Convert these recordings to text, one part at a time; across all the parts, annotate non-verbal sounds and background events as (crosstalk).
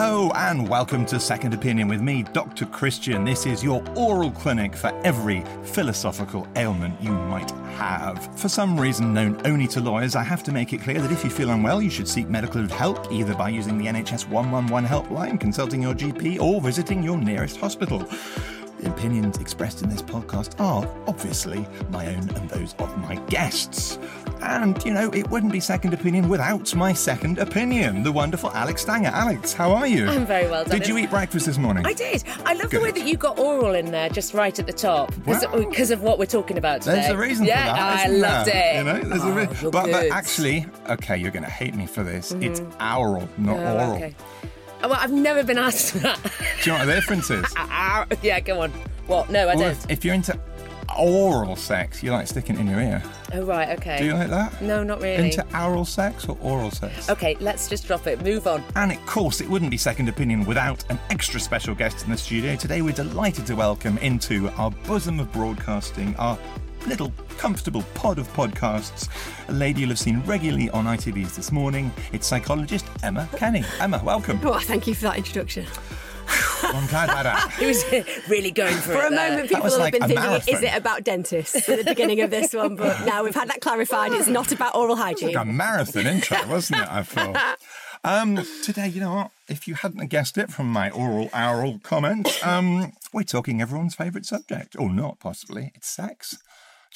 Hello, and welcome to Second Opinion with me, Dr. Christian. This is your oral clinic for every philosophical ailment you might have. For some reason known only to lawyers, I have to make it clear that if you feel unwell, you should seek medical help either by using the NHS 111 helpline, consulting your GP, or visiting your nearest hospital. The opinions expressed in this podcast are obviously my own and those of my guests. And, you know, it wouldn't be second opinion without my second opinion, the wonderful Alex Stanger. Alex, how are you? I'm very well, done. Did you eat breakfast this morning? I did. I love the way that you got oral in there, just right at the top, because of what we're talking about today. There's a reason yeah, for that. I loved there? it. You know, there's a Oh, re- but, but actually, okay, you're going to hate me for this. It's mm-hmm. oral, not Oh, oral. okay. Well, I've never been asked that. Do you know what the difference is? Ah, (laughs) yeah, go on. What? No, I Well, don't. if, if you're into oral sex, you like sticking it in your ear. Oh, right, okay. Do you like that? No, not really. Into oral sex or oral sex? Okay, let's just drop it. Move on. And of course, it wouldn't be Second Opinion without an extra special guest in the studio. Today, we're delighted to welcome into our bosom of broadcasting, our little comfortable pod of podcasts, a lady you'll have seen regularly on ITVs this morning. It's psychologist Emma Kenny. Emma, welcome. Oh, thank you for that introduction. I'm glad about that. (laughs) He was really going for, For it a there. moment, people was have been thinking, marathon. is it about dentists at the beginning of this one? But now we've had that clarified. It's not about oral hygiene. a marathon intro, wasn't it? I thought. Um, today, you know what? If you hadn't guessed it from my oral oral comments, um, we're talking everyone's favourite subject, or not possibly. It's sex.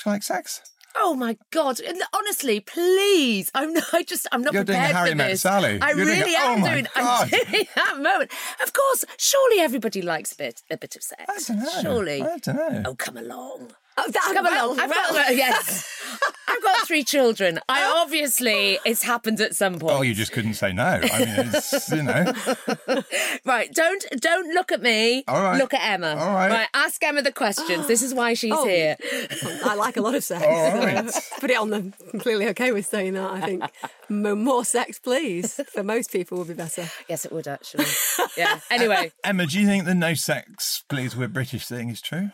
Do you like sex? Oh my god! Honestly, please, I'm not. I just, I'm not You're doing prepared Harry for Met this. Sally. I You're really oh am my doing. God. I'm (laughs) doing that moment. Of course, surely everybody likes a bit, a bit of sex. I don't know. Surely. I don't know. Oh, come along. Oh, that, Come well, along. I've well. got, yes. (laughs) I've got three children. I oh. obviously, it's happened at some point. Oh, you just couldn't say no. I mean, it's, you know. (laughs) Right, don't don't look at me. All right. Look at Emma. All right. ask Emma the questions. (gasps) This is why she's Oh. here. (laughs) I like a lot of sex. All right. Put it on them. I'm clearly okay with saying that. I think more sex, please. For most people, would be better. Yes, it would actually. Yeah. Anyway, Emma, do you think the no sex, please, we're British thing is true?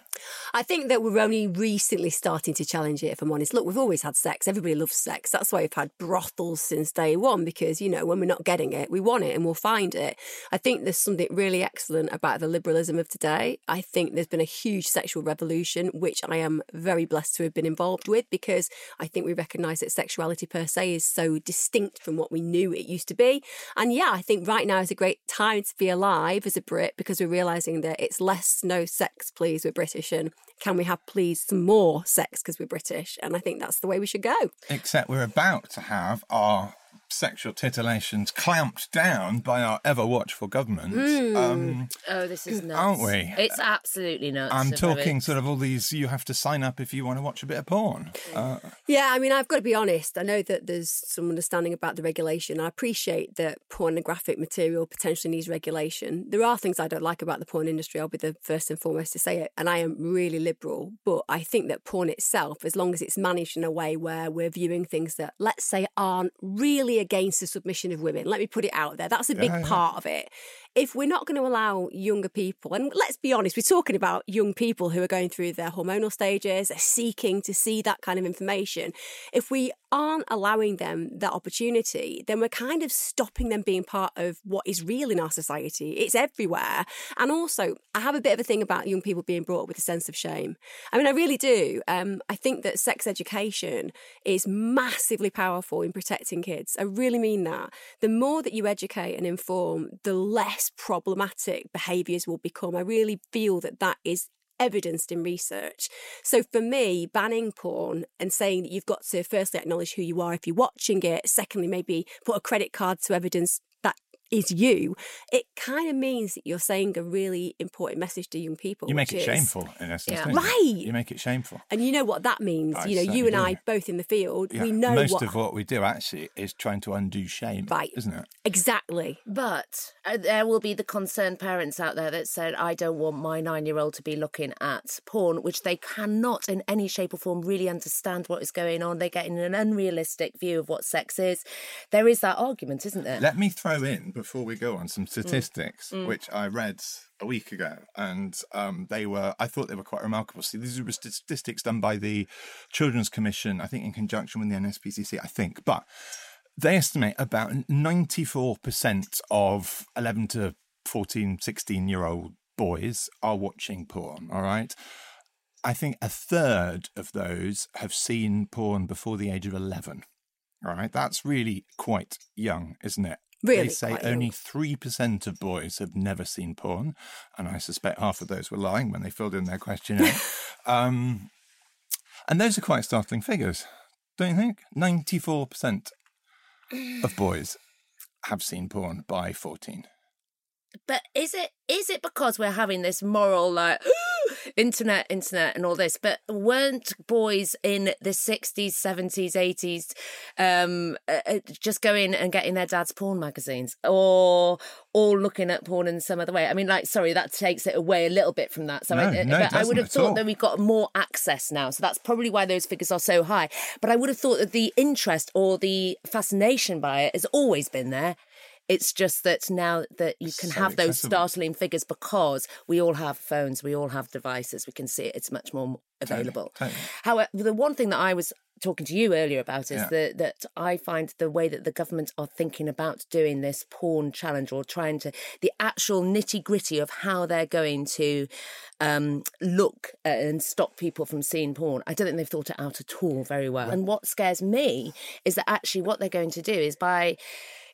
I think that we're only recently starting to challenge it, if I'm honest. Look, we've always had sex. Everybody loves sex. That's why we've had brothels since day one, because, you know, when we're not getting it, we want it and we'll find it. I think there's something really excellent about the liberalism of today. I think there's been a huge sexual revolution, which I am very blessed to have been involved with, because I think we recognise that sexuality per se is so distinct from what we knew it used to be. And yeah, I think right now is a great time to be alive as a Brit because we're realising that it's less no sex, please, we're British, and can we have please some more sex because we're British? And I think that's the way we should go. Except we're about to have our sexual titillations clamped down by our ever watchful government. Um, oh, this is nuts. Aren't we? It's absolutely nuts. I'm talking sort of all these, you have to sign up if you want to watch a bit of porn. Uh, Yeah, I mean, I've got to be honest. I know that there's some understanding about the regulation. I appreciate that pornographic material potentially needs regulation. There are things I don't like about the porn industry. I'll be the first and foremost to say it. And I am really liberal. But I think that porn itself, as long as it's managed in a way where we're viewing things that, let's say, aren't really against the submission of women, let me put it out there. That's a big Yeah, yeah. part of it. If we're not going to allow younger people, and let's be honest, we're talking about young people who are going through their hormonal stages, they're seeking to see that kind of information. If we aren't allowing them that opportunity, then we're kind of stopping them being part of what is real in our society. It's everywhere. And also, I have a bit of a thing about young people being brought up with a sense of shame. I mean, I really do. Um, I think that sex education is massively powerful in protecting kids. I really mean that. The more that you educate and inform, the less problematic behaviours will become. I really feel that that is evidenced in research. So for me, banning porn and saying that you've got to firstly acknowledge who you are if you're watching it, secondly, maybe put a credit card to evidence is you, it kind of means that you're saying a really important message to young people. You make it is, shameful, in essence. Yeah. Right. You? you? make it shameful. And you know what that means. I you know, you and do. I both in the field, yeah. we know Most what... of what we do actually is trying to undo shame. Right. Isn't it? Exactly. But uh, there will be the concerned parents out there that said, I don't want my nine year old to be looking at porn, which they cannot in any shape or form really understand what is going on. They're getting an unrealistic view of what sex is. There is that argument, isn't there? Let me throw in before we go on some mm. statistics mm. which I read a week ago, and um, they were I thought they were quite remarkable. See, these were statistics done by the Children's Commission, I think, in conjunction with the NSPCC, I think, but they estimate about 94% of 11 to 14, 16 year old boys are watching porn, all right? I think a third of those have seen porn before the age of 11. All right, that's really quite young, isn't it? Really they say only 3% of boys have never seen porn, and I suspect half of those were lying when they filled in their questionnaire. (laughs) um, and those are quite startling figures, don't you think? 94% of (sighs) boys have seen porn by 14. But is it is it because we're having this moral like (gasps) (gasps) internet, internet, and all this? But weren't boys in the sixties, seventies, eighties um, uh, uh, just going and getting their dad's porn magazines, or all looking at porn in some other way? I mean, like, sorry, that takes it away a little bit from that. So, no, I, no, but I would have thought that we've got more access now, so that's probably why those figures are so high. But I would have thought that the interest or the fascination by it has always been there. It's just that now that you can so have accessible. those startling figures because we all have phones, we all have devices, we can see it, it's much more available. Totally, totally. However, the one thing that I was talking to you earlier about is yeah. that that I find the way that the government are thinking about doing this porn challenge or trying to the actual nitty gritty of how they're going to um, look and stop people from seeing porn. I don't think they've thought it out at all very well. And what scares me is that actually what they're going to do is by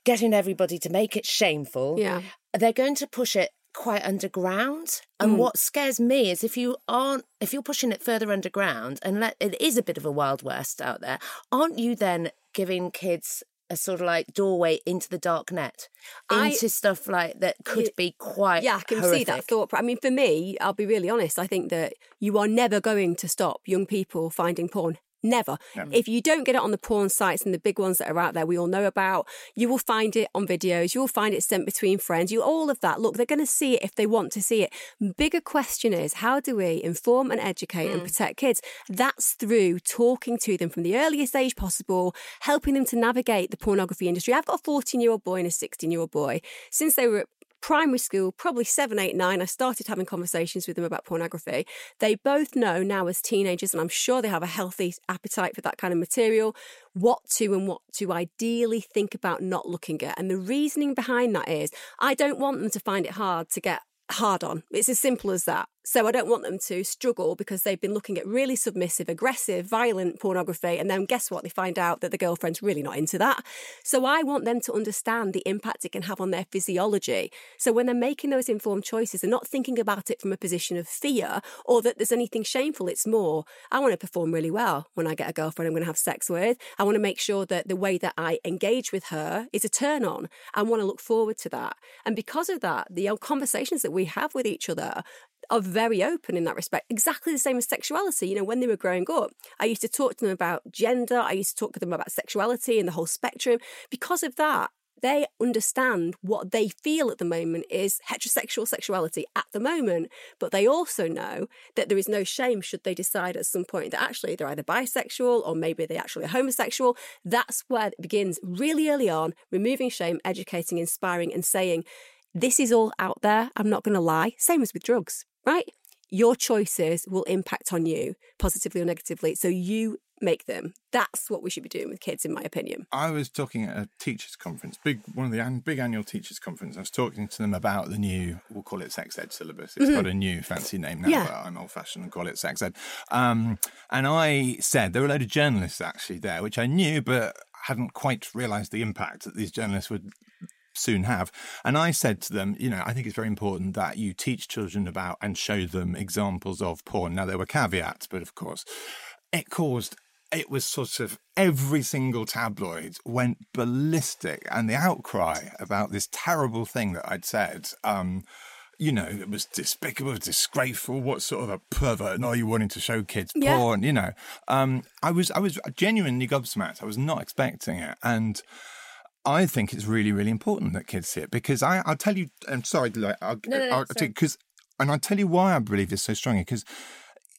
getting everybody to make it shameful. Yeah. They're going to push it quite underground. And mm. what scares me is if you aren't, if you're pushing it further underground and let, it is a bit of a wild west out there, aren't you then giving kids a sort of like doorway into the dark net, into I, stuff like that could be quite. Yeah, I can horrific. see that thought. I mean, for me, I'll be really honest. I think that you are never going to stop young people finding porn Never. Never. If you don't get it on the porn sites and the big ones that are out there, we all know about, you will find it on videos. You will find it sent between friends. You all of that. Look, they're going to see it if they want to see it. Bigger question is how do we inform and educate mm. and protect kids? That's through talking to them from the earliest age possible, helping them to navigate the pornography industry. I've got a 14 year old boy and a 16 year old boy. Since they were primary school, probably seven, eight, nine, I started having conversations with them about pornography. They both know now as teenagers, and I'm sure they have a healthy appetite for that kind of material, what to and what to ideally think about not looking at. And the reasoning behind that is I don't want them to find it hard to get hard on. It's as simple as that. So I don't want them to struggle because they've been looking at really submissive, aggressive, violent pornography. And then guess what? They find out that the girlfriend's really not into that. So I want them to understand the impact it can have on their physiology. So when they're making those informed choices, they're not thinking about it from a position of fear or that there's anything shameful. It's more, I want to perform really well when I get a girlfriend I'm going to have sex with. I want to make sure that the way that I engage with her is a turn on. I want to look forward to that. And because of that, the conversations that we have with each other are very open in that respect. Exactly the same as sexuality. You know, when they were growing up, I used to talk to them about gender, I used to talk to them about sexuality and the whole spectrum. Because of that, they understand what they feel at the moment is heterosexual sexuality at the moment, but they also know that there is no shame should they decide at some point that actually they're either bisexual or maybe they actually are homosexual. That's where it begins really early on, removing shame, educating, inspiring, and saying, this is all out there. I'm not going to lie. Same as with drugs, right? Your choices will impact on you positively or negatively. So you make them. That's what we should be doing with kids, in my opinion. I was talking at a teachers' conference, big one of the an, big annual teachers' conference. I was talking to them about the new, we'll call it sex ed syllabus. It's mm-hmm. got a new fancy name now, yeah. but I'm old fashioned and call it sex ed. Um, and I said there were a load of journalists actually there, which I knew, but hadn't quite realised the impact that these journalists would soon have. And I said to them, you know, I think it's very important that you teach children about and show them examples of porn. Now, there were caveats, but of course, it caused it was sort of every single tabloid went ballistic and the outcry about this terrible thing that I'd said. Um, you know, it was despicable, disgraceful. What sort of a pervert are you wanting to show kids yeah. porn? You know, um, I was, I was genuinely gobsmacked. I was not expecting it, and I think it's really, really important that kids see it because I, I'll tell you. I'm sorry, like, I'll, no, no, no, because, and I'll tell you why I believe this so strongly because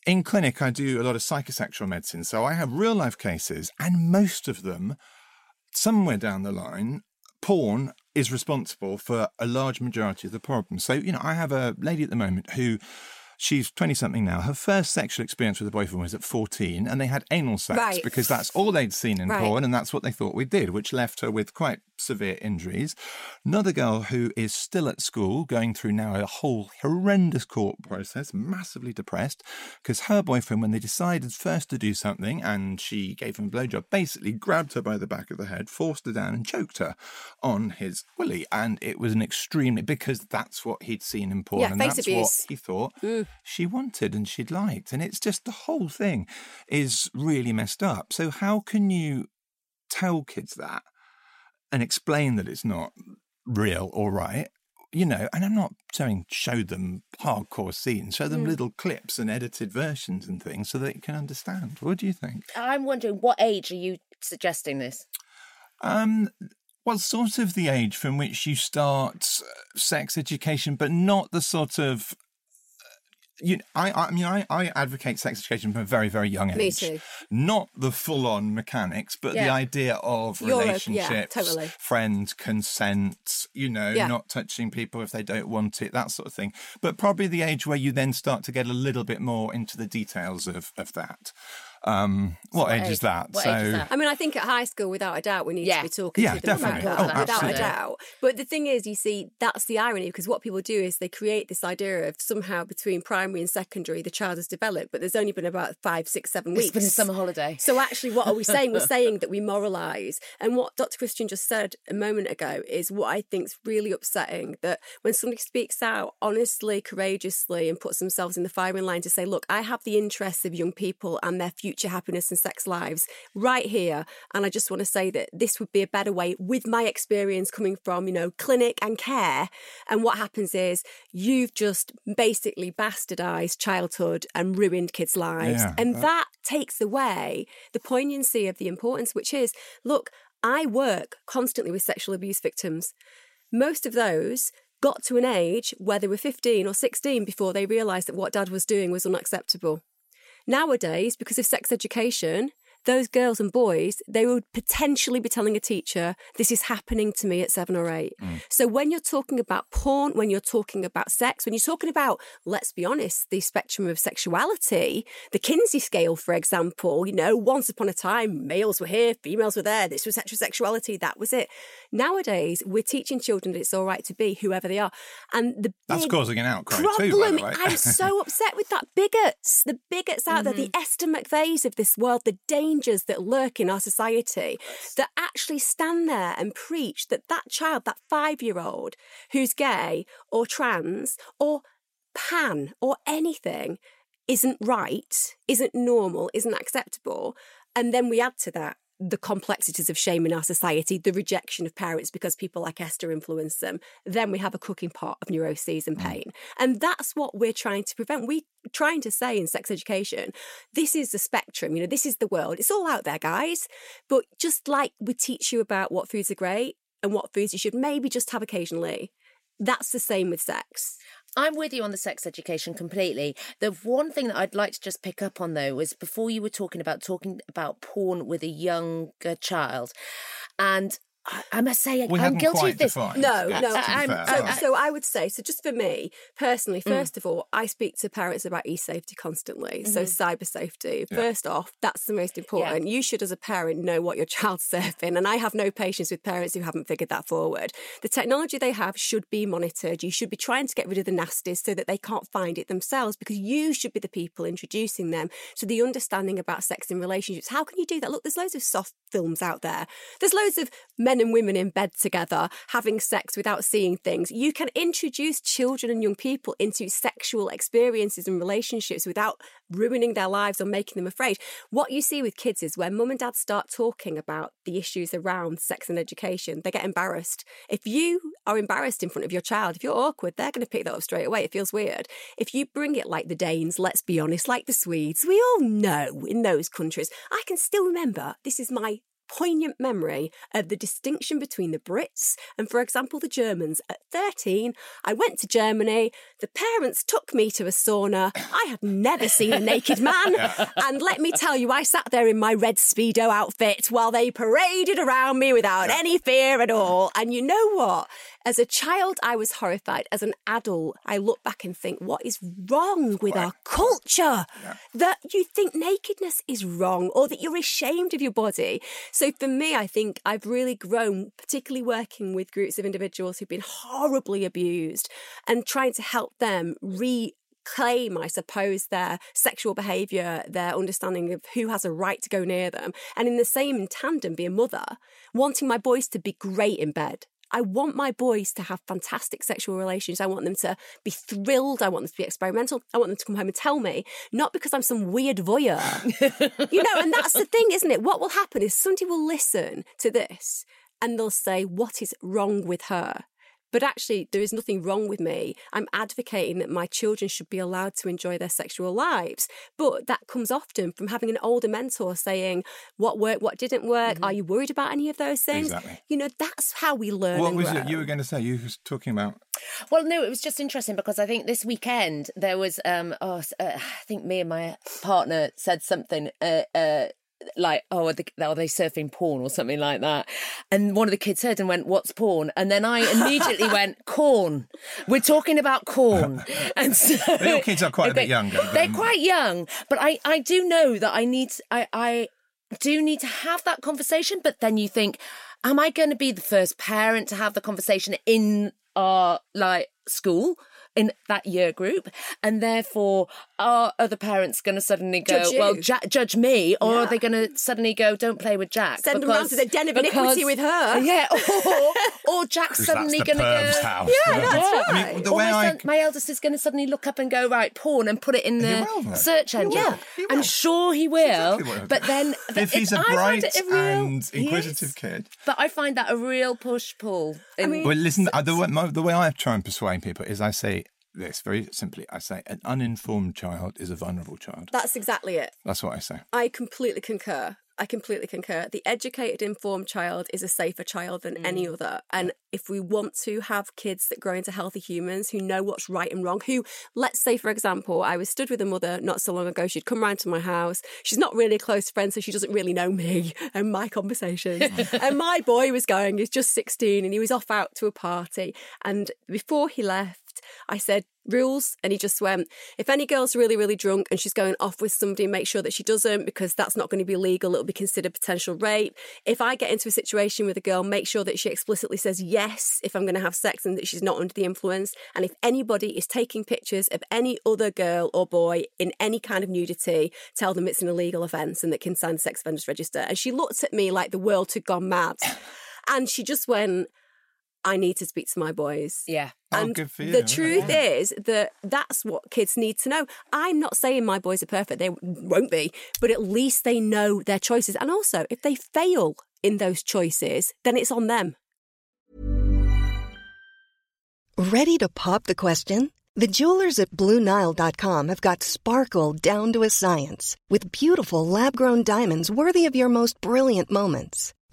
in clinic, I do a lot of psychosexual medicine. So I have real life cases, and most of them, somewhere down the line, porn is responsible for a large majority of the problem. So, you know, I have a lady at the moment who She's 20 something now. Her first sexual experience with a boyfriend was at 14, and they had anal sex right. because that's all they'd seen in right. porn, and that's what they thought we did, which left her with quite severe injuries. Another girl who is still at school, going through now a whole horrendous court process, massively depressed, because her boyfriend, when they decided first to do something, and she gave him a blowjob, basically grabbed her by the back of the head, forced her down, and choked her on his willy. And it was an extremely, because that's what he'd seen in porn, yeah, and that's abuse. what he thought. Mm she wanted and she'd liked. And it's just the whole thing is really messed up. So, how can you tell kids that and explain that it's not real or right? You know, and I'm not saying show them hardcore scenes, show them mm. little clips and edited versions and things so they can understand. What do you think? I'm wondering, what age are you suggesting this? Um, well, sort of the age from which you start uh, sex education, but not the sort of you know, I, I mean, I, I advocate sex education from a very, very young age. Me too. Not the full-on mechanics, but yeah. the idea of Europe, relationships, yeah, totally. friends, consent. You know, yeah. not touching people if they don't want it, that sort of thing. But probably the age where you then start to get a little bit more into the details of of that. Um, what, age, age, is that? What so, age is that? I mean, I think at high school, without a doubt, we need yeah. to be talking yeah, to them definitely. about oh, without a doubt. But the thing is, you see, that's the irony because what people do is they create this idea of somehow between primary and secondary, the child has developed, but there's only been about five, six, seven weeks. It's been a summer holiday. So actually, what are we saying? We're (laughs) saying that we moralise. And what Dr. Christian just said a moment ago is what I think is really upsetting that when somebody speaks out honestly, courageously, and puts themselves in the firing line to say, look, I have the interests of young people and their future happiness and sex sex lives right here. And I just want to say that this would be a better way with my experience coming from, you know, clinic and care. And what happens is you've just basically bastardized childhood and ruined kids' lives. Yeah, and that... that takes away the poignancy of the importance, which is look, I work constantly with sexual abuse victims. Most of those got to an age where they were 15 or 16 before they realised that what dad was doing was unacceptable. Nowadays, because of sex education, those girls and boys, they would potentially be telling a teacher, this is happening to me at seven or eight. Mm. So when you're talking about porn, when you're talking about sex, when you're talking about, let's be honest, the spectrum of sexuality, the Kinsey scale, for example, you know, once upon a time, males were here, females were there, this was heterosexuality, that was it. Nowadays, we're teaching children that it's all right to be whoever they are. And the That's causing an outcry problem, too, by the way. I'm so upset with that. Bigots, the bigots out mm-hmm. there, the. (laughs) Esther McVeys of this world, the danger dangers that lurk in our society that actually stand there and preach that that child, that five year old who's gay or trans or pan or anything isn't right, isn't normal, isn't acceptable. And then we add to that the complexities of shame in our society, the rejection of parents because people like Esther influence them, then we have a cooking pot of neuroses and mm. pain. And that's what we're trying to prevent. We're trying to say in sex education, this is the spectrum, you know, this is the world. It's all out there, guys. But just like we teach you about what foods are great and what foods you should maybe just have occasionally, that's the same with sex. I'm with you on the sex education completely. The one thing that I'd like to just pick up on though was before you were talking about talking about porn with a younger child. And I, I must say, We I'm guilty quite of this. defined No, it, no. to I'm- fair, So, so I would say, so just for me personally, Mm. first of all, I speak to parents about e-safety constantly. So Mm-hmm. cyber safety, first off, that's the most important. You should, as a parent, know what your (laughs) child's surfing. And I have no patience with parents who haven't figured that forward. The technology they have should be monitored. You should be trying to get rid of the nasties so that they can't find it themselves because you should be the people introducing them to the understanding about sex and relationships. How can you do that? Look, there's loads of soft films out there. There's loads of men and women in bed together having sex without seeing things. You can introduce children and young people into sexual experiences and relationships without ruining their lives or making them afraid. What you see with kids is when mum and dad start talking about the issues around sex and education, they get embarrassed. If you are embarrassed in front of your child, if you're awkward, they're going to pick that up straight away. It feels weird. If you bring it like the Danes, let's be honest, like the Swedes, we all know in those countries. I can still remember, this is my poignant memory of the distinction between the Brits and, for example, the Germans. At 13, I went to Germany. The parents took me to a sauna. I had never seen a naked man. (laughs) And let me tell you, I sat there in my red Speedo outfit while they paraded around me without any fear at all. And you know what? As a child, I was horrified. As an adult, I look back and think, what is wrong with our culture? That you think nakedness is wrong or that you're ashamed of your body. So for me, I think I've really grown, particularly working with groups of individuals who've been horribly abused and trying to help them re claim, I suppose, their sexual behaviour, their understanding of who has a right to go near them. And in the same in tandem, be a mother, wanting my boys to be great in bed. I want my boys to have fantastic sexual relations. I want them to be thrilled. I want them to be experimental. I want them to come home and tell me, not because I'm some weird voyeur. (laughs) you know, and that's the thing, isn't it? What will happen is somebody will listen to this and they'll say, What is wrong with her? But actually, there is nothing wrong with me. I'm advocating that my children should be allowed to enjoy their sexual lives. But that comes often from having an older mentor saying, What worked, what didn't work? Are you worried about any of those things? Exactly. You know, that's how we learn. What and was grow. it you were going to say? You were talking about. Well, no, it was just interesting because I think this weekend there was, um, oh, uh, I think me and my partner said something, uh, uh, like, oh, are they, are they surfing porn or something like that? And one of the kids heard and went, what's porn? And then I immediately went, (laughs) corn. We're talking about corn. (laughs) And so. Your kids are quite a (laughs) bit younger, They're quite young, but I, I do know that I need, I, I do need to have that conversation. But then you think, am I going to be the first parent to have the conversation in our like school? In that year group, and therefore, are other parents going to suddenly go, Judge "Well, ja- judge me," or are they going to suddenly go, "Don't play with Jack"? Send them round to the den of iniquity with her. Yeah, or, (laughs) or Jack's suddenly going to go. house. Yeah, that's Yeah. right. I mean, the Or way my, I. my eldest is going to suddenly look up and go right porn and put it in the will, search engine. Yeah. I'm sure he will. exactly but then, (laughs) if he's a bright a real- and inquisitive is. kid. But I find that a real push pull. I mean- Well, listen, uh, the way, my, the way I try and persuade people is I say this very simply. I say an uninformed child is a vulnerable child. That's exactly it. That's what I say. I completely concur. I completely concur. The educated, informed child is a safer child than Mm. any other. And if we want to have kids that grow into healthy humans who know what's right and wrong, who, let's say, for example, I was stood with a mother not so long ago. She'd come round to my house. She's not really a close friend, so she doesn't really know me (laughs) and my conversations. (laughs) and my boy was going, he's just 16, and he was off out to a party. And before he left, I said, rules. And he just went, if any girl's really, really drunk and she's going off with somebody, make sure that she doesn't because that's not going to be legal. It'll be considered potential rape. If I get into a situation with a girl, make sure that she explicitly says yes if I'm going to have sex and that she's not under the influence. And if anybody is taking pictures of any other girl or boy in any kind of nudity, tell them it's an illegal offence and that can sign the sex offenders register. And she looked at me like the world had gone mad. and she just went, I need to speak to my boys. Yeah. Oh, And good for you. the truth is that that's what kids need to know. I'm not saying my boys are perfect, they won't be, but at least they know their choices. And also, if they fail in those choices, then it's on them. Ready to pop the question? The jewelers at BlueNile.com have got sparkle down to a science with beautiful lab grown diamonds worthy of your most brilliant moments.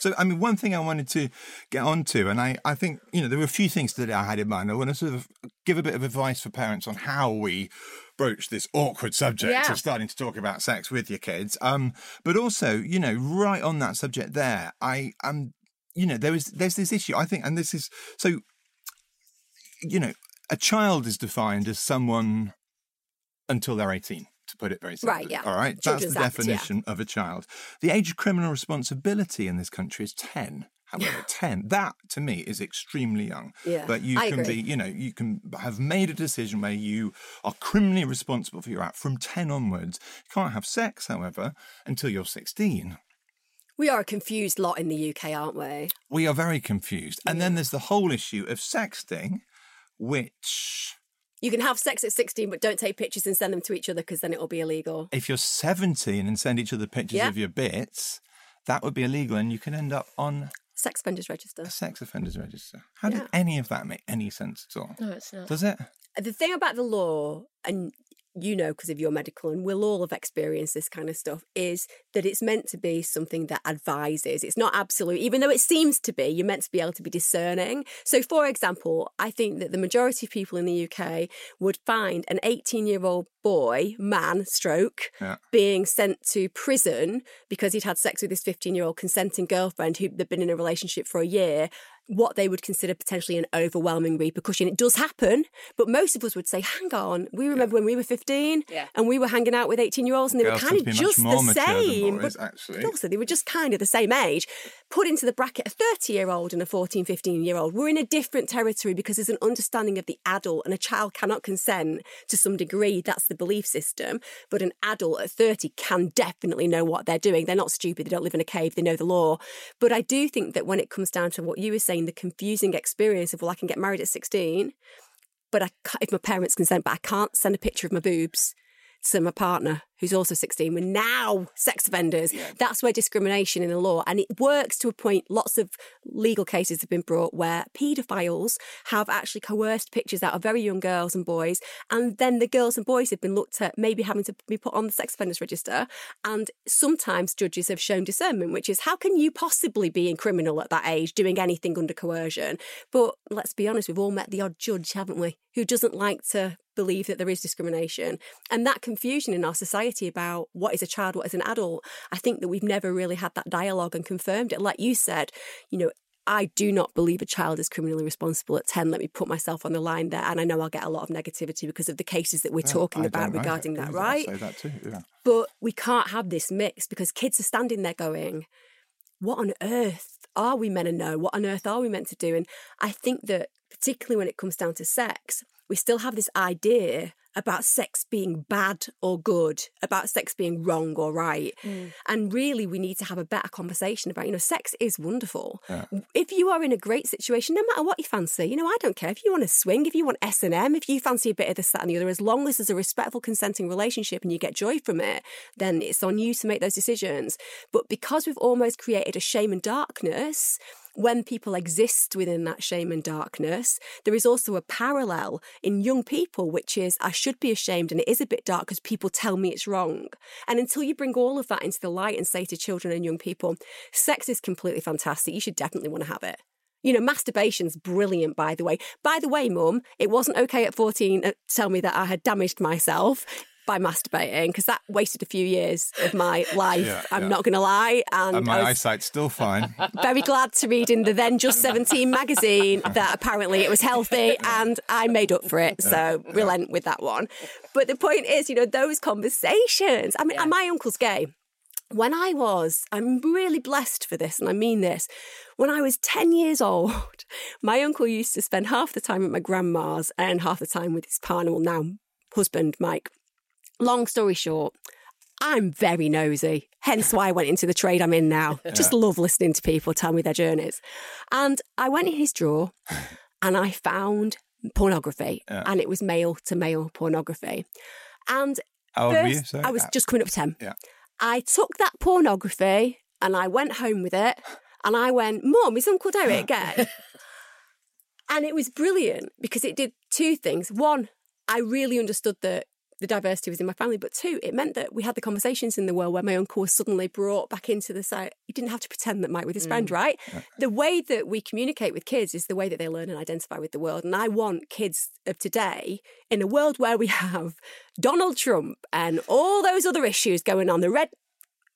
So, I mean, one thing I wanted to get onto, and I, I think, you know, there were a few things that I had in mind. I want to sort of give a bit of advice for parents on how we broach this awkward subject Yeah. of starting to talk about sex with your kids. Um, but also, you know, right on that subject there, I um, you know, there is, there's this issue, I think, and this is so you know, a child is defined as someone until they're 18, to put it very simply. Right, yeah. All right. Children's That's Act, the yeah. definition of a child. The age of criminal responsibility in this country is 10. However, (laughs) 10, that to me is extremely young. Yeah, But you I can agree. be, you know, you can have made a decision where you are criminally responsible for your act from 10 onwards. You can't have sex, however, until you're 16. We are a confused lot in the UK, aren't we? We are very confused. And then there's the whole issue of sexting, which You can have sex at 16, but don't take pictures and send them to each other because then it'll be illegal. if you're 17 and send each other pictures Yeah. of your bits, that would be illegal and you can end up on Sex offenders register. a sex offenders register. How Yeah. did any of that make any sense at all? No, it's not. Does it? The thing about the law, and you know because of your medical, and we'll all have experienced this kind of stuff, is that it's meant to be something that advises. It's not absolute, even though it seems to be, you're meant to be able to be discerning. So, for example, I think that the majority of people in the UK would find an 18 year old boy, man, stroke, Yeah. being sent to prison because he'd had sex with his 15 year old consenting girlfriend who they'd been in a relationship for a year, what they would consider potentially an overwhelming repercussion. It does happen, but most of us would say, hang on, we remember when we were 15 Yeah. and we were hanging out with 18 year olds and they Girls were kind of just the same. boys, but, actually. but also, they were just kind of the same age. Put into the bracket a 30 year old and a 14, 15 year old. We're in a different territory because there's an understanding of the adult and a child cannot consent to some degree. That's the belief system. But an adult at 30 can definitely know what they're doing. They're not stupid. They don't live in a cave. They know the law. But I do think that when it comes down to what you were saying, the confusing experience of, well, I can get married at 16, but I if my parents consent, but I can't send a picture of my boobs to my partner who's also 16. We're now sex offenders. That's where discrimination in the law, and it works to a point. Lots of legal cases have been brought where paedophiles have actually coerced pictures out of very young girls and boys, and then the girls and boys have been looked at maybe having to be put on the sex offenders register. And sometimes judges have shown discernment, which is how can you possibly be in criminal at that age doing anything under coercion? But let's be honest, we've all met the odd judge, haven't we, who doesn't like to believe that there is discrimination. And that confusion in our society about what is a child, what is an adult, I think that we've never really had that dialogue and confirmed it. Like you said, you know, I do not believe a child is criminally responsible at 10. Let me put myself on the line there. And I know I'll get a lot of negativity because of the cases that we're talking I about regarding that, right? Say that too, yeah. But we can't have this mix because kids are standing there going, What on earth are we meant to know? What on earth are we meant to do? And I think that, particularly when it comes down to sex, we still have this idea about sex being bad or good, about sex being wrong or right. Mm. And really, we need to have a better conversation about, you know, sex is wonderful. If you are in a great situation, no matter what you fancy, you know, I don't care. If you want to swing, if you want S&M, if you fancy a bit of this, that and the other, as long as there's a respectful consenting relationship and you get joy from it, then it's on you to make those decisions. But because we've almost created a shame and darkness, when people exist within that shame and darkness, there is also a parallel in young people, which is I should be ashamed and it is a bit dark because people tell me it's wrong. And until you bring all of that into the light and say to children and young people, sex is completely fantastic, you should definitely want to have it. You know, masturbation's brilliant, by the way. By the way, mum, it wasn't okay at 14 to tell me that I had damaged myself by masturbating because that wasted a few years of my (laughs) life. Yeah, I'm yeah. not going to lie. And, And my eyesight's still fine. (laughs) very glad to read in the then Just 17 magazine (laughs) that apparently it was healthy and I made up for it. So relent with that one. But the point is, you know, those conversations. I mean, my uncle's gay. When I was, I'm really blessed for this, and I mean this. When I was 10 years old, my uncle used to spend half the time at my grandma's and half the time with his partner, well, now husband, Mike. Long story short, I'm very nosy, hence why I went into the trade I'm in now. (laughs) Just love listening to people tell me their journeys. And I went in his drawer (sighs) and I found pornography, and it was male to male pornography. And How old were you? first, I was Uh, just coming up to 10. Yeah. I took that pornography and I went home with it and I went, Mum, is Uncle Derek (laughs) gay? and it was brilliant because it did two things. One, I really understood that the diversity was in my family, but two, it meant that we had the conversations in the world where my uncle was suddenly brought back into the site. He didn't have to pretend that Mike was his friend, mm. right? The way that we communicate with kids is the way that they learn and identify with the world. And I want kids of today, in a world where we (laughs) have Donald Trump and all those other issues going on, the red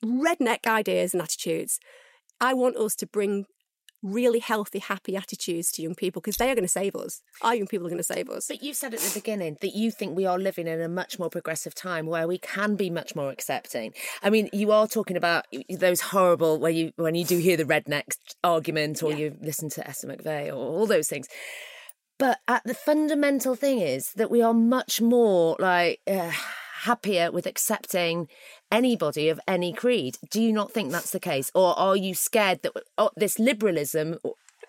redneck ideas and attitudes. I want us to bring really healthy, happy attitudes to young people because they are going to save us. Our young people are going to save us. But you said at the beginning that you think we are living in a much more progressive time where we can be much more accepting. I mean, you are talking about those horrible where you when you do hear the rednecks argument or you listen to Esther McVey or all those things. But at the fundamental thing is that we are much more like uh, happier with accepting anybody of any creed. Do you not think that's the case, or are you scared that oh, this liberalism,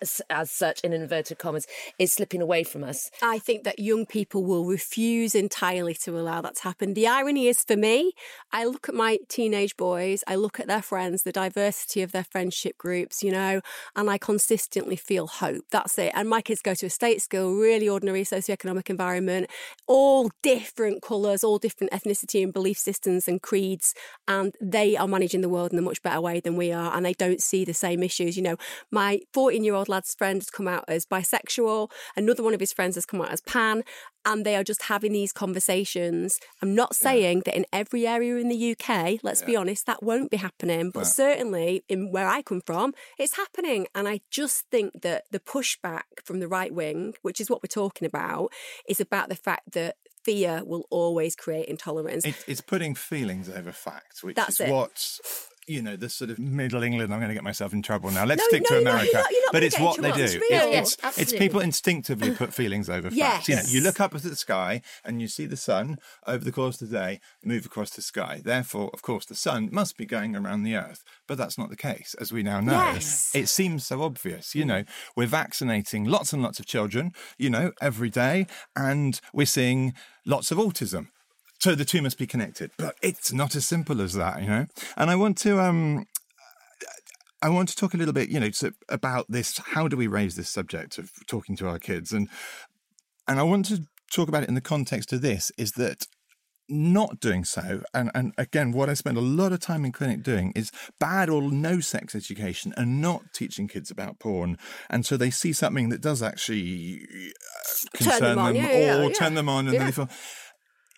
as, as such, in inverted commas, is slipping away from us? I think that young people will refuse entirely to allow that to happen. The irony is for me, I look at my teenage boys, I look at their friends, the diversity of their friendship groups, you know, and I consistently feel hope. That's it. And my kids go to a state school, really ordinary socioeconomic environment, all different colours, all different ethnicity and belief systems and creeds, and they are managing the world in a much better way than we are, and they don't see the same issues. You know, my 14 year old lad's friend has come out as bisexual, another one of his friends has come out as pan, and they are just having these conversations. I'm not saying that in every area in the UK, let's be honest, that won't be happening, but certainly in where I come from, it's happening. And I just think that the pushback from the right wing, which is what we're talking about, is about the fact that fear will always create intolerance. It, it's putting feelings over facts, which That's is it. what you know the sort of Middle England. I'm going to get myself in trouble now. Let's No, stick no, to America, you're not- you're not but it's what they do. It's it's it's people instinctively put (laughs) feelings over facts. You know, you look up at the sky and you see the sun over the course of the day move across the sky. Therefore, of course, the sun must be going around the Earth, but that's not the case, as we now know. Yes. It seems so obvious. You know, we're vaccinating lots and lots of children. You know, every day, and we're seeing lots of autism. So the two must be connected, but it's not as simple as that, you know. And I want to um, I want to talk a little bit, you know, so about this. How do we raise this subject of talking to our kids? And and I want to talk about it in the context of this: is that not doing so, and and again, what I spend a lot of time in clinic doing is bad or no sex education, and not teaching kids about porn, and so they see something that does actually uh, Turn concern them on, them, yeah, yeah, or yeah. turn them on, and Yeah. then they feel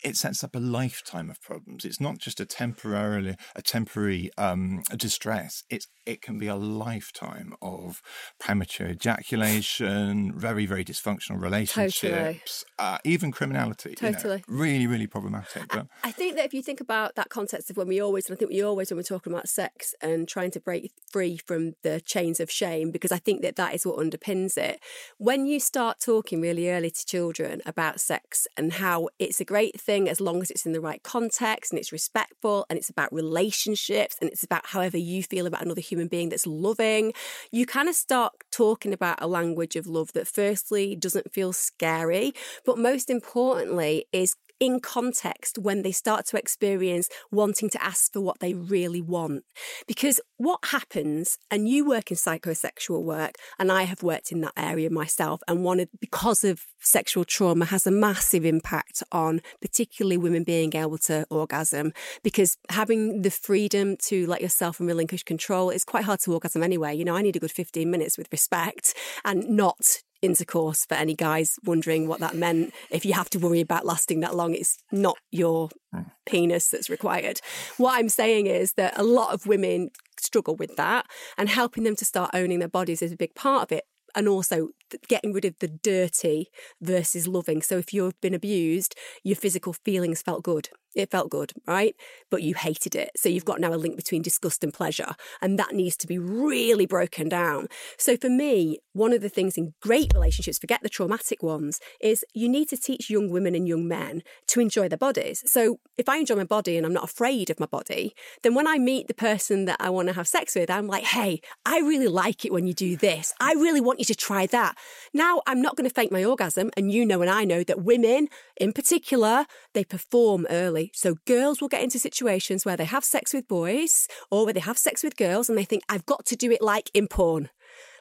it sets up a lifetime of problems. It's not just a temporarily a temporary um, distress. It's it can be a lifetime of premature ejaculation, very very dysfunctional relationships, uh, even criminality. you know. Totally. really really problematic. But I think that if you think about that context of when we always, and I think we always, when we're talking about sex and trying to break free from the chains of shame, because I think that that is what underpins it. When you start talking really early to children about sex and how it's a great thing as long as it's in the right context and it's respectful and it's about relationships and it's about however you feel about another human being that's loving, you kind of start talking about a language of love that firstly doesn't feel scary, but most importantly is in context when they start to experience wanting to ask for what they really want. Because what happens, and you work in psychosexual work, and I have worked in that area myself, and one of, because of sexual trauma has a massive impact on particularly women being able to orgasm because having the freedom to let yourself and relinquish control is quite hard to orgasm anyway. You know, I need a good 15 minutes with respect and not intercourse for any guys wondering what that meant. If you have to worry about lasting that long, it's not your hmm. penis that's required. What I'm saying is that a lot of women struggle with that, and helping them to start owning their bodies is a big part of it. And also getting rid of the dirty versus loving. So if you've been abused, your physical feelings felt good. It felt good, right? But you hated it. So you've got now a link between disgust and pleasure. And that needs to be really broken down. So for me, one of the things in great relationships, forget the traumatic ones, is you need to teach young women and young men to enjoy their bodies. So if I enjoy my body and I'm not afraid of my body, then when I meet the person that I want to have sex with, I'm like, hey, I really like it when you do this. I really want you to try that. Now I'm not going to fake my orgasm. And you know, and I know that women in particular, they perform early. So girls will get into situations where they have sex with boys or where they have sex with girls and they think, I've got to do it like in porn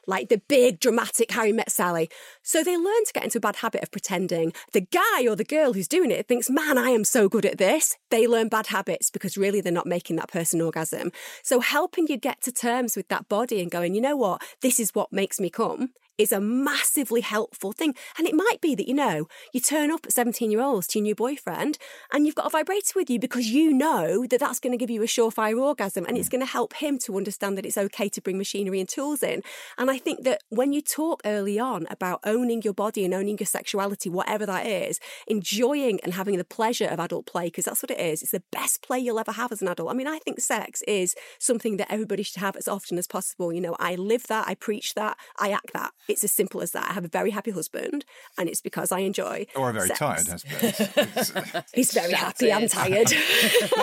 like the big dramatic Harry Met Sally. So they learn to get into a bad habit of pretending. The guy or the girl who's doing it thinks, man, I am so good at this. They learn bad habits because really they're not making that person orgasm. So helping you get to terms with that body and going, you know what, this is what makes me come is a massively helpful thing. And it might be that, you know, you turn up at 17 year olds to your new boyfriend and you've got a vibrator with you because you know that that's going to give you a surefire orgasm and it's going to help him to understand that it's okay to bring machinery and tools in. And I think that when you talk early on about owning your body and owning your sexuality, whatever that is, enjoying and having the pleasure of adult play, because that's what it is, it's the best play you'll ever have as an adult. I mean, I think sex is something that everybody should have as often as possible. You know, I live that, I preach that, I act that. It's as simple as that. I have a very happy husband, and it's because I enjoy. Or a very sex. tired husband. (laughs) He's very happy. I'm tired.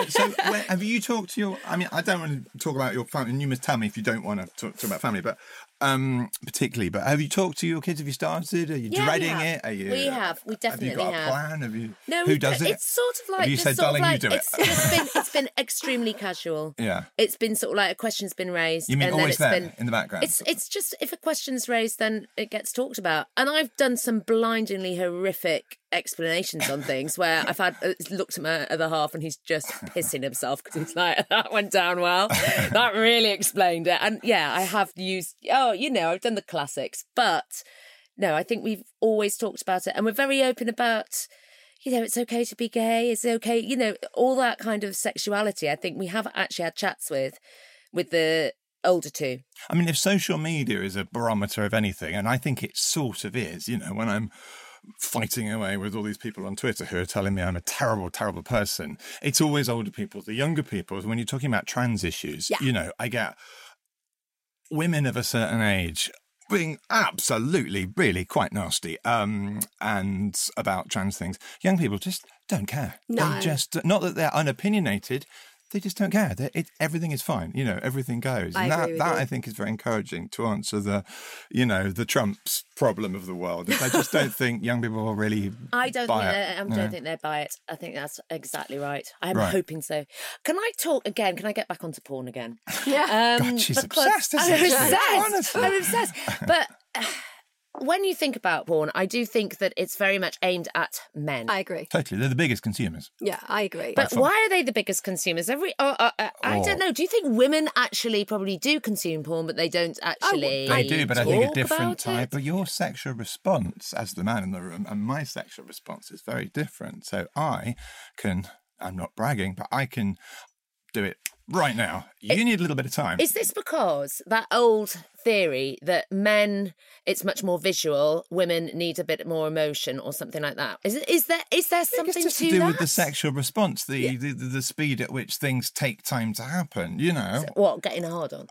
so, (laughs) where, have you talked to your? I mean, I don't want to talk about your family, and you must tell me if you don't want to talk, talk about family, but um, particularly. But have you talked to your kids? Have you started? Are you Yeah, dreading it? Are you? We have. We definitely Have you got have. a plan? Have you? No, who does it? It's sort of like Have you said, "Darling, of you like do it"? it's been it's been extremely casual. (laughs) Yeah. It's been sort of like a question's been raised. You mean and then always it's there been in the background? It's it's just if a question's raised, then it gets talked about. And I've done some blindingly horrific explanations on things where I've had uh, looked at my other half and he's just pissing himself because he's like (laughs) that went down well. that really explained it. And yeah, I have used oh you know I've done the classics, but no, I think we've always talked about it and we're very open about you know, it's okay to be gay. It's okay, you know, all that kind of sexuality. I think we have actually had chats with, with the older two. I mean, if social media is a barometer of anything, and I think it sort of is, you know, when I'm fighting away with all these people on Twitter who are telling me I'm a terrible, terrible person, it's always older people. The younger people, when you're talking about trans issues, Yeah. you know, I get women of a certain age being absolutely, really quite nasty um, and about trans things. Young people just don't care. No. They just, not that they're unopinionated, they just don't care. It, everything is fine. You know, everything goes. I and that, that you. I think is very encouraging to answer the, you know, the Trump's problem of the world. I just don't (laughs) think young people will really I don't think it. I don't think they buy it. I think that's exactly right. I'm Right. hoping so. Can I talk again? Can I get back onto porn again? (laughs) yeah. Um, God, she's obsessed, isn't I'm she? obsessed. I'm obsessed. But (laughs) uh, when you think about porn, I do think that it's very much aimed at men. I agree. Totally. They're the biggest consumers. Yeah, I agree. but why are they the biggest consumers? Every uh, uh, uh, I Oh. don't know. Do you think women actually probably do consume porn, but they don't actually? They do, but I think a different type. it? But your sexual response as the man in the room and my sexual response is very different. So I can, I'm not bragging, but I can do it right now. You need a little bit of time. Is this because that old theory that men it's much more visual, women need a bit more emotion or something like that? Is it, is there is there something to to do that? with the sexual response, the, the the speed at which things take time to happen. You know, What getting hard on?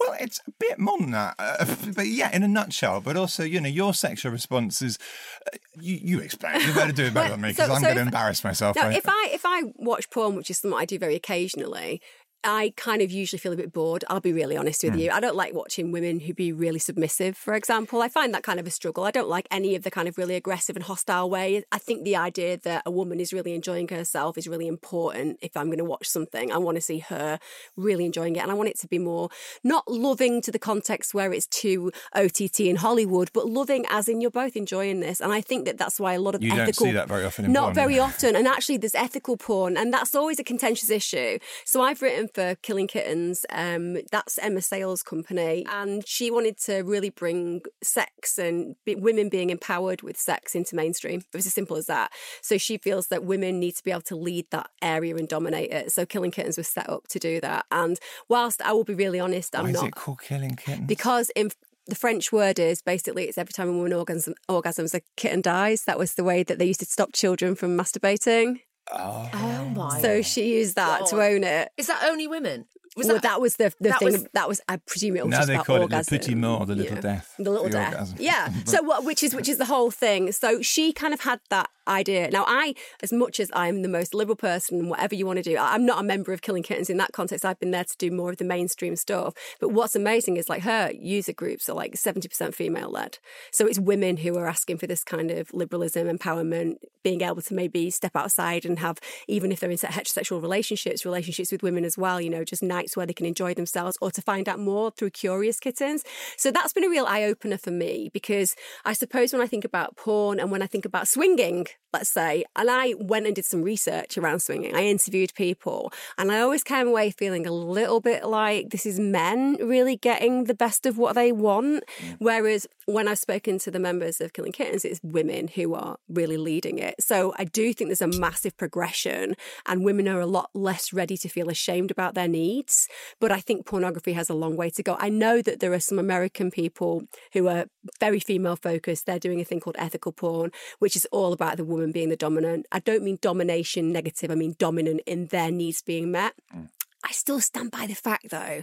Well, it's a bit more than that, uh, but yeah, in a nutshell. But also, you know, your sexual response is uh, you. You explain. You better do it better than me because So- I'm so going to embarrass myself. Now, right? if I if I watch porn, which is something I do very occasionally, I kind of usually feel a bit bored. I'll be really honest with Hmm. you. I don't like watching women who be really submissive, for example. I find that kind of a struggle. I don't like any of the kind of really aggressive and hostile way. I think the idea that a woman is really enjoying herself is really important if I'm going to watch something. I want to see her really enjoying it. And I want it to be more not loving to the context where it's too OTT in Hollywood, but loving as in you're both enjoying this. And I think that that's why a lot of You don't ethical. see that very often in Not porn, very often. And actually, there's ethical porn, and that's always a contentious issue. So I've written for Killing Kittens. Um, that's Emma Sayle's company, and she wanted to really bring sex and be, women being empowered with sex into mainstream. It was as simple as that. So she feels that women need to be able to lead that area and dominate it. So Killing Kittens was set up to do that. And whilst I will be really honest, I'm Why is not it called Killing Kittens? because in the French word is basically it's every time a woman orgasm, orgasms, a kitten dies. That was the way that they used to stop children from masturbating. Oh. Oh my. So she used that to God. own it. is that only women? Was well, that, was the the that thing. was- that was I presume it was Now just they about call it le orgasm. petit mort, the little Yeah. death, the little the death. orgasm. Yeah. (laughs) so what? Which is which is the whole thing. So she kind of had that idea. Now I, as much as I'm the most liberal person and whatever you want to do, I- I'm not a member of Killing Kittens in that context. I've been there to do more of the mainstream stuff. But what's amazing is like her user groups are like 70% female led. So it's women who are asking for this kind of liberalism, empowerment, being able to maybe step outside and have, even if they're in heterosexual relationships, relationships with women as well, you know, just nights where they can enjoy themselves or to find out more through Curious Kittens. So that's been a real eye opener for me because I suppose when I think about porn and when I think about swinging, let's say, and I went and did some research around swinging, I interviewed people and I always came away feeling a little bit like this is men really getting the best of what they want. Mm. Whereas when I've spoken to the members of Killing Kittens, it's women who are really leading it. So I do think there's a massive progression, and women are a lot less ready to feel ashamed about their needs. But I think pornography has a long way to go. I know that there are some American people who are very female focused. They're doing a thing called ethical porn, which is all about the woman being the dominant. I don't mean domination negative, I mean dominant in their needs being met. Mm. I still stand by the fact, though,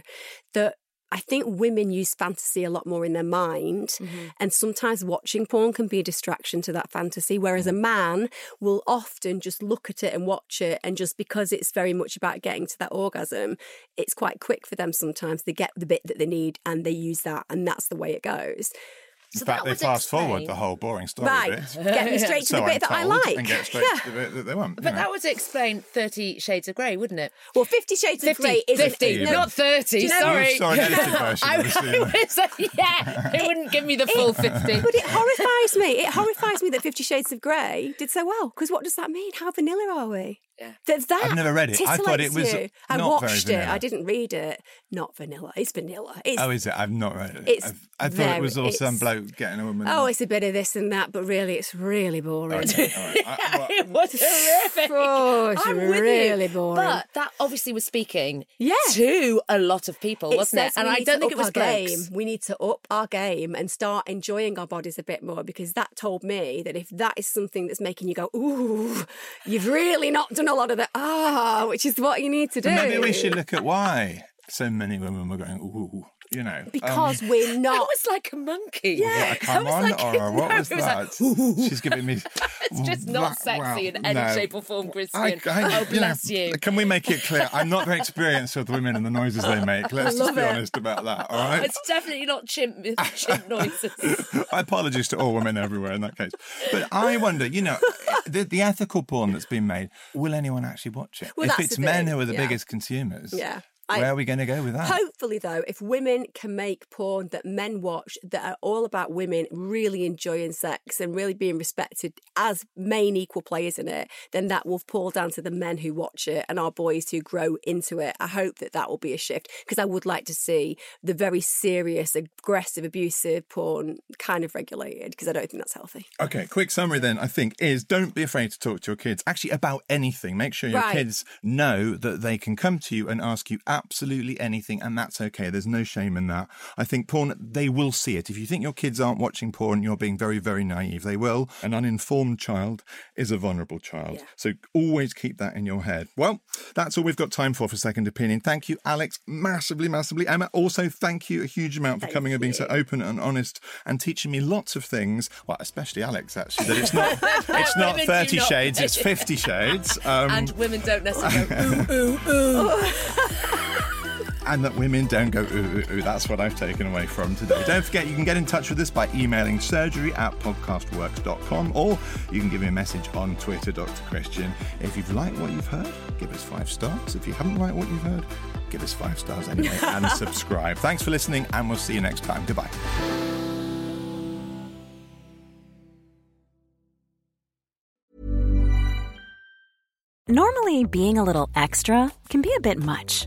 that I think women use fantasy a lot more in their mind. Mm-hmm. And sometimes watching porn can be a distraction to that fantasy. Whereas a man will often just look at it and watch it. And just because it's very much about getting to that orgasm, it's quite quick for them sometimes. They get the bit that they need and they use that. And that's the way it goes. In So fact, that they would fast forward the whole boring story right. bit. Get me straight (laughs) to So the bit I'm that I like. And get straight Yeah. to the bit that they want. But know. that would explain Thirty Shades of Grey, wouldn't it? Well, Fifty Shades of Grey is 50, not 30, you know- sorry. You saw an edited version, I. I was, yeah, it wouldn't give me the full 50. But it horrifies me. It horrifies me that Fifty Shades of Grey did so well. Because what does that mean? How vanilla are we? Yeah. There's that. I've never read it. I thought it was you. I not very watched it. vanilla. I didn't read it. Not vanilla. It's vanilla. It's, Oh, is it? I've not read it. It's I've- I thought it was very- all some bloke getting a woman. oh, it's a bit of this and that, but really, it's really boring. Okay, all right. I- (laughs) well, it was horrific. (laughs) Oh, it's I'm with really you. boring. But that obviously was speaking Yeah. to a lot of people, It wasn't it? And I don't think it was our game. We need to up our game and start enjoying our bodies a bit more because that told me that if that is something that's making you go, ooh, you've really not done a lot of the ah, which is what you need to do. Maybe we should look at why so many women were going, ooh, you know. um, because we're That not. was like a monkey. Yeah. a come was on, like- or what no, was it was like, that? She's giving me. (laughs) It's just not That- sexy in any no. shape or form, Christian. I, I- oh, you know, bless you. Can we make it clear? I'm not very experienced with women and the noises they make. Let's just be it. honest about that, all right? It's definitely not chimp, chimp noises. (laughs) Apologies to all women everywhere in that case. But I wonder, you know, the, the ethical porn that's been made, will anyone actually watch it? Well, if it's men who are the yeah. biggest consumers, Yeah. Where are we going to go with that? Hopefully, though, if women can make porn that men watch that are all about women really enjoying sex and really being respected as main equal players in it, then that will pull down to the men who watch it and our boys who grow into it. I hope that that will be a shift because I would like to see the very serious, aggressive, abusive porn kind of regulated because I don't think that's healthy. Okay, quick summary then, I think, is don't be afraid to talk to your kids actually about anything. Make sure your Right. kids know that they can come to you and ask you absolutely anything, and that's okay. There's no shame in that. I think porn, they will see it. If you think your kids aren't watching porn, you're being very, very naive. They will. An uninformed child is a vulnerable child. So always keep that in your head. Well, that's all we've got time for for Second Opinion. Thank you, Alex, massively, massively. Emma, also thank you a huge amount for Thank coming and being so open and honest and teaching me lots of things. Well, especially Alex, actually, that it's not (laughs) it's not 30 not- shades, it's (laughs) 50 shades. Um, and women don't necessarily (laughs) go, ooh, ooh, ooh. And that women don't go ooh, ooh, ooh. That's what I've taken away from today. (laughs) Don't forget, you can get in touch with us by emailing surgery at podcastworks.com or you can give me a message on Twitter, Dr. Christian. If you've liked what you've heard, give us five stars. If you haven't liked what you've heard, give us five stars anyway (laughs) and subscribe. Thanks for listening, and we'll see you next time. Goodbye. Normally, being a little extra can be a bit much,